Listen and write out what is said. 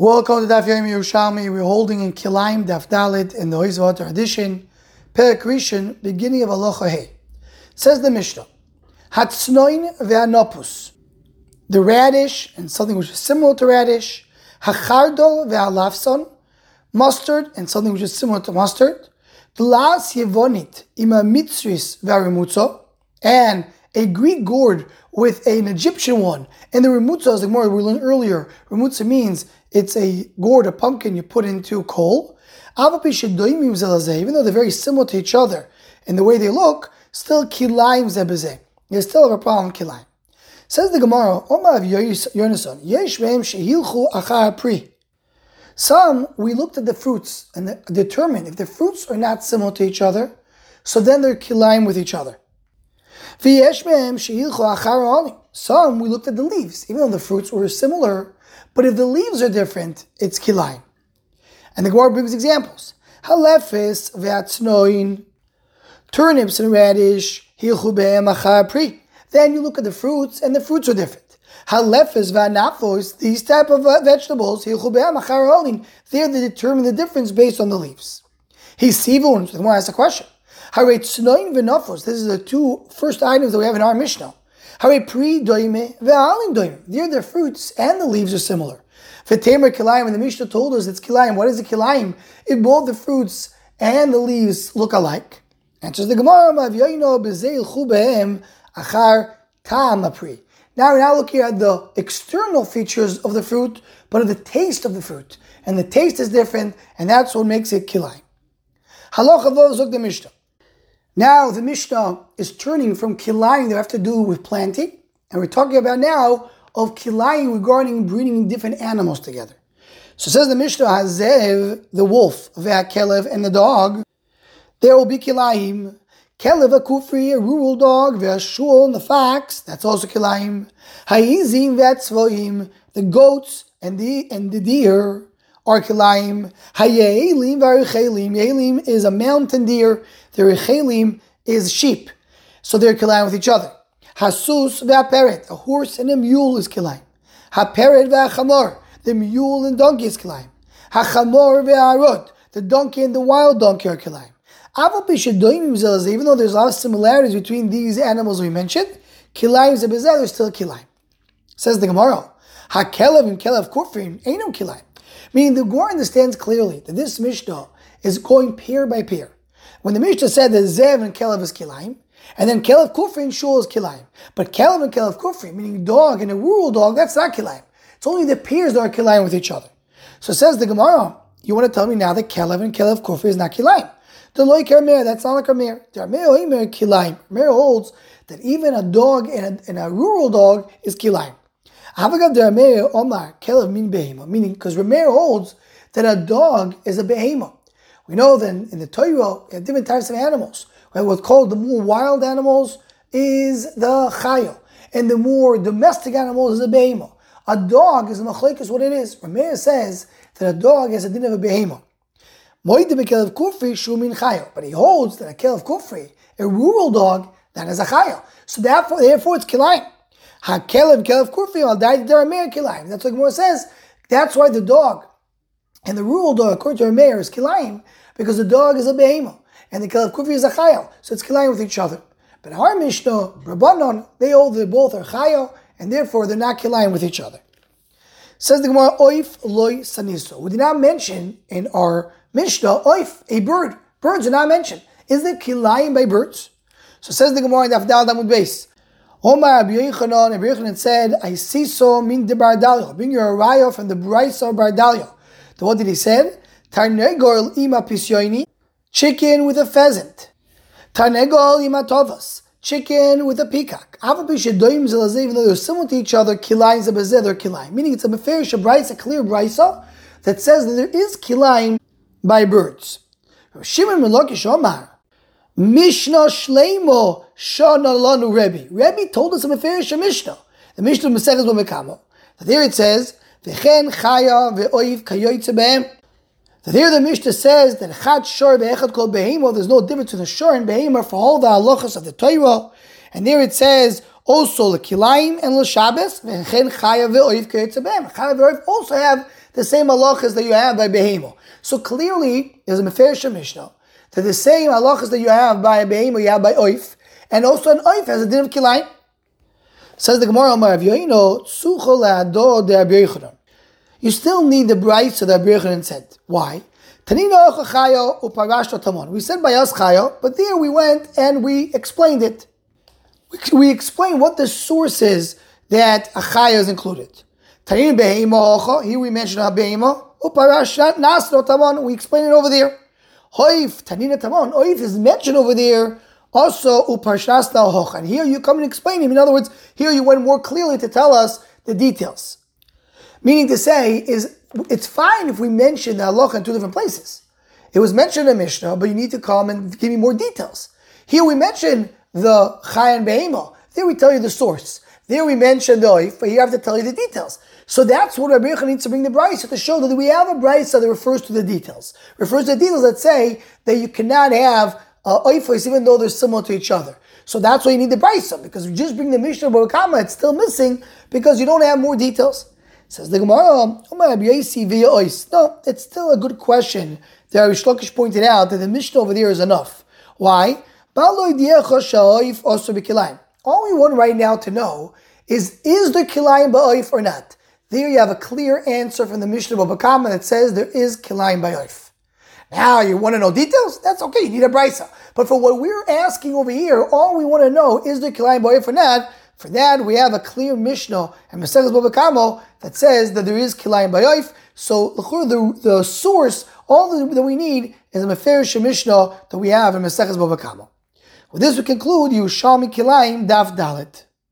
Welcome to Daf Yomi Yerushalmi. We're holding in Kilayim Daf Dalit in the Hoizvot tradition, Perek Rishon, beginning of Aloha Hey. Says the Mishnah, Hatznoin ve'anopus, the radish and something which is similar to radish, Hachardol ve'alafson, mustard and something which is similar to mustard, Dlas yevonit ima mitzris ve'arimutzo, and a Greek gourd with an Egyptian one. And the remutza, as the more we learned earlier, remutza means it's a gourd, a pumpkin you put into coal. Even though they're very similar to each other in the way they look, still kilaim zebezeh. They still have a problem kilaim. Says the Gemara, Omar of Yonason, Yesh pri. Some, we looked at the fruits and determined if the fruits are not similar to each other, so then they're kilaim with each other. Some, we looked at the leaves, even though the fruits were similar, but if the leaves are different, it's kilayim. And the Gemara brings examples. Halefis ve'atznoin, turnips and radish, hilchu pri. Then you look at the fruits, and the fruits are different. Halefis ve'anafos, these type of uh, vegetables, hilchu be'em achar they're they determine the difference based on the leaves. He's sivun. The Gemara asks a question. This is the two first items that we have in our Mishnah. Hare pri the fruits and the leaves are similar. V'temer kilayim, and the Mishnah told us it's kilayim. What is a kilayim? If both the fruits and the leaves look alike. Answers the Gemara, Mavyoino b'zeil chubehem achar ta'am. Now we're now looking at the external features of the fruit, but of the taste of the fruit. And the taste is different, and that's what makes it kilayim. Halacha v'ozok the Mishnah. Now the Mishnah is turning from kilayim that have to do with planting, and we're talking about now of kilayim regarding breeding different animals together. So says the Mishnah, Hazev, the wolf, Ve'akelev, and the dog, there will be kilayim. Kelev, a kufri, a rural dog, Ve'ashul, and the fox, that's also kilayim. Ha'izim, Ve'atzvoim, the goats and the and the deer are. Hayelim, Ve'achelim, Yelim is a mountain deer, the rechelim is sheep. So they're kilayim with each other. Hasus ve'aperet, a horse and a mule is kilayim. Haperet ve'achamor, the mule and donkey is kilayim. Hachamor ve'arot, the donkey and the wild donkey are kilayim. Even though there's a lot of similarities between these animals we mentioned, kilayim zebezel is still kilayim. Says the Gemara, hakelev and kelev kufrim ain't no kilayim. Meaning the Gemara understands clearly that this Mishnah is going pair by pair. When the Mishnah said that Zev and Kelev is Kilaim, and then Kelev Kufri and Shul is Kilaim. But Kelev and Kelev Kufri, meaning dog and a rural dog, that's not Kilaim. It's only the pairs that are Kilaim with each other. So says the Gemara, you want to tell me now that Kelev and Kelev Kufri is not Kilaim. The loy kermer, that's not like a mer. The armeo imer kilaim. Mer holds that even a dog and a, and a rural dog is kilaim. Omar min meaning because Rameir holds that a dog is a behema. We know that in the Torah, we have different types of animals. Right? What's called the more wild animals is the chayo, and the more domestic animals is a behema. A dog is a machlek is what it is. Rameir says that a dog has a din of a behema. But he holds that a kelev kufri, a rural dog, that is a chayo. So therefore, therefore it's kilayim. Ha kelev kelev kufri al died there kilayim. That's what Gemara says. That's why the dog and the rural dog, according to our mayor, is kilayim because the dog is a behemoth and the kelev kufi is a chayil, so it's kilayim with each other. But our Mishnah, Rabbanon, they hold that both are chayil and therefore they're not kilayim with each other. Says the Gemara, oif loy saniso. We did not mention in our Mishnah oif, a bird. Birds are not mentioned. Is there kilayim by birds? So says the Gemara in Afdal Damud Beis. Omar Rabbi Yochanan, Rabbi Yochanan said, I see so min de Bardalio. Bring your araya from the Brisa of Bardalio. So what did he say? Tarnegol ima pisyoini, chicken with a pheasant. Tarnegol ima tovas, chicken with a peacock. Even though they're similar to each other, kilayim zabazeh, they're kilayim. Meaning it's a meferish, a a clear brisa that says that there is kilayim by birds. Shimon Melokish Omar, Mishnah Shleimo Shana Lanu Rebbe. Rebbe told us a meferish Mishnah. The Mishnah Maseches B'Mekamo. There it says, V'chen chaya ve'oiv kayoytze be'em. So there the Mishnah says that Chad Shor Be'echad Kol Behemo, there's no difference between the Shor and Behemo for all the halachas of the Torah. And there it says also the Kilaim and the Shabbos, V'chen Chaya Ve'oiv Kayetze Be'em. Chaya Ve'oiv also have the same halachas that you have by behemo. So clearly, there's a Meferish Mishnah that the same halachas that you have by behemo you have by oif, and also an oif has a din of kilayim. Says the Gemara, le'ado de Rabbi You still need the bright that Rabbi Yochanan said. Why? Tanina chayo uparashto tamon. We said by us chayo, but there we went and we explained it. We, explained what the source is that a chayo is included. Tanina behema Here we mentioned a behema. Uparashat nasro tamon. We explained it over there. Hoif tanina tamon. Hoif is mentioned over there also, uparshasta hoch. And here you come and explain him. In other words, here you went more clearly to tell us the details. Meaning to say, is it's fine if we mention the halacha in two different places. It was mentioned in Mishnah, but you need to come and give me more details. Here we mention the chayan be'ema. There we tell you the source. There we mentioned the oif, but here I have to tell you the details. So that's what Rabbi Yochanan needs to bring the brisa to show that we have a brisa that refers to the details. Refers to the details that say that you cannot have uh, oifos, even though they're similar to each other. So that's why you need the brisa, because if you just bring the Mishnah Babakama, it's still missing because you don't have more details. Says the Gemara, no, it's still a good question Rish Lakish pointed out that the Mishnah over there is enough. Why? All we want right now to know is, is there kilayim ba'oif or not? There you have a clear answer from the Mishnah Babakama that says there is kilayim ba'oif. Now you want to know details? That's okay. You need a brisa. But for what we're asking over here, all we want to know is the kilayim boy or not? For that, we have a clear Mishnah and Maseches Babakamo that says that there is kilayim bayoif. So the, the source, all that we need is a Meferish Mishnah that we have in Maseches Babakamo. With this, we conclude Yerushalmi Kilayim Daf Dalit.